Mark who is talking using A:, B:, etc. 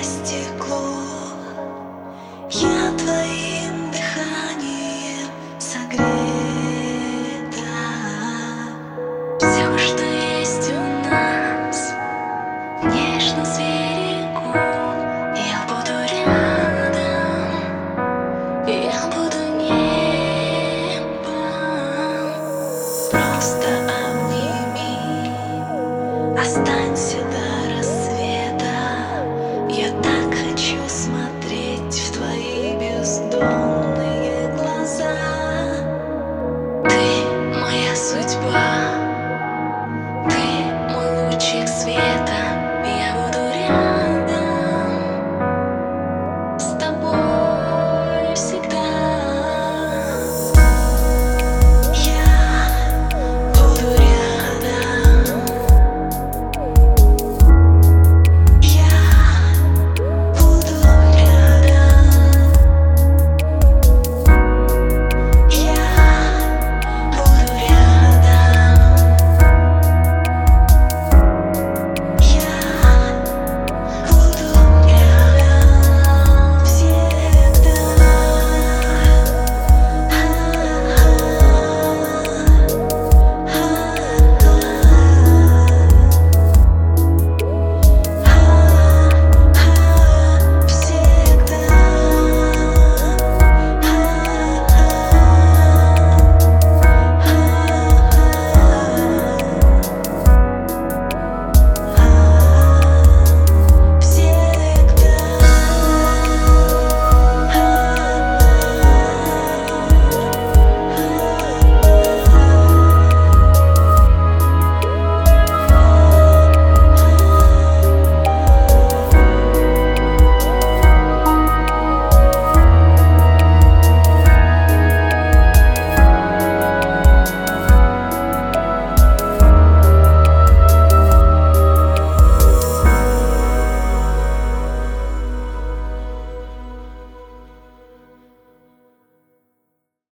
A: Just.